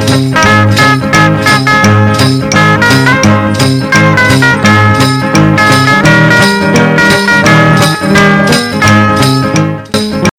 thank you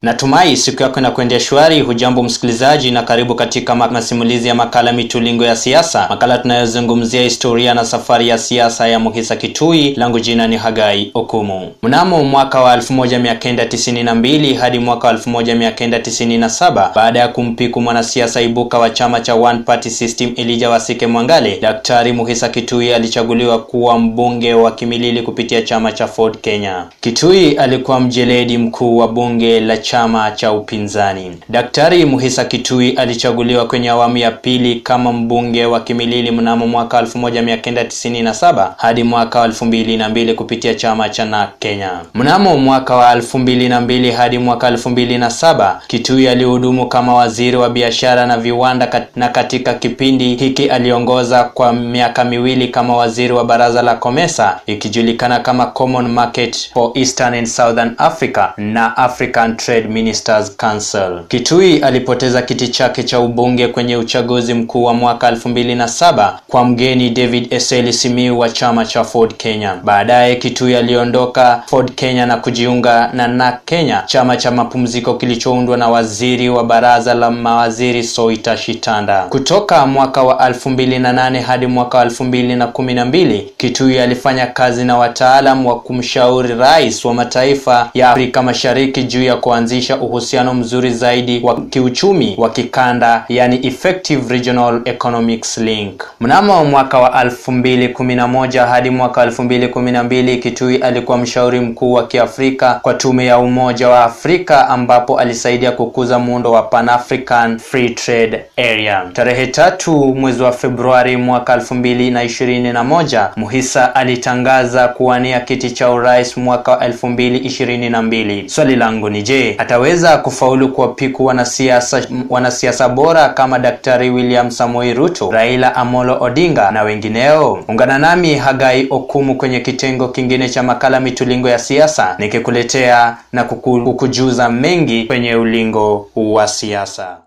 Natumai siku yako inakwendea shwari. Hujambo msikilizaji, na karibu katika masimulizi ya makala mitulingo ya siasa, makala tunayozungumzia historia na safari ya siasa ya Muhisa Kitui. Langu jina ni Hagai Okumu. Mnamo mwaka wa 1992 hadi mwaka wa 1997, baada ya kumpiku mwanasiasa ibuka wa chama cha One Party System Elijah Wasike Mwangale, Daktari Muhisa Kitui alichaguliwa kuwa mbunge wa Kimilili kupitia chama cha Ford Kenya. Kitui alikuwa mjeledi mkuu wa bunge la chama cha upinzani. Daktari Muhisa Kitui alichaguliwa kwenye awamu ya pili kama mbunge wa Kimilili mnamo mwaka 1997 hadi mwaka wa 2002 kupitia chama cha NARC Kenya. Mnamo mwaka wa 2002 hadi mwaka 2007 Kitui alihudumu kama waziri wa biashara na viwanda kat na katika kipindi hiki aliongoza kwa miaka miwili kama waziri wa baraza la COMESA ikijulikana kama Common Market for Eastern and Southern Africa na African Trade Ministers Council. Kitui alipoteza kiti chake cha ubunge kwenye uchaguzi mkuu wa mwaka 2007 kwa mgeni David Eseli Simiu wa chama cha Ford Kenya. Baadaye Kitui aliondoka Ford Kenya na kujiunga na NAK Kenya, chama cha mapumziko kilichoundwa na waziri wa baraza la mawaziri Soita Shitanda. Kutoka mwaka wa 2008 hadi mwaka wa 2012 Kitui alifanya kazi na wataalam wa kumshauri rais wa mataifa ya Afrika Mashariki juu ya kuanzisha uhusiano mzuri zaidi wa kiuchumi wa kikanda, yani effective regional economics link. Mnamo mwaka wa 2011 hadi mwaka wa 2012 Kitui alikuwa mshauri mkuu wa Kiafrika kwa tume ya Umoja wa Afrika ambapo alisaidia kukuza muundo wa Pan African Free Trade Area. Tarehe tatu mwezi wa Februari mwaka 2021 Muhisa alitangaza kuwania kiti cha urais mwaka wa 2022. Swali langu ni je, ataweza kufaulu kuwapiku wanasiasa wanasiasa bora kama Daktari William Samoei Ruto, Raila Amolo Odinga na wengineo? Ungana nami Hagai Okumu kwenye kitengo kingine cha makala mitulingo ya siasa nikikuletea na kuku, kukujuza mengi kwenye ulingo wa siasa.